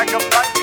like a button.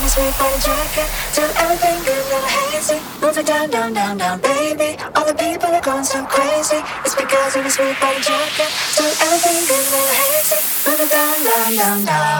Your sweet body jacket. Do everything good, little hazy. Move it down, down, down, down, baby. All the people are going so crazy. It's because of your sweet body jacket. Do everything good, little hazy. Move it down, down, down, down.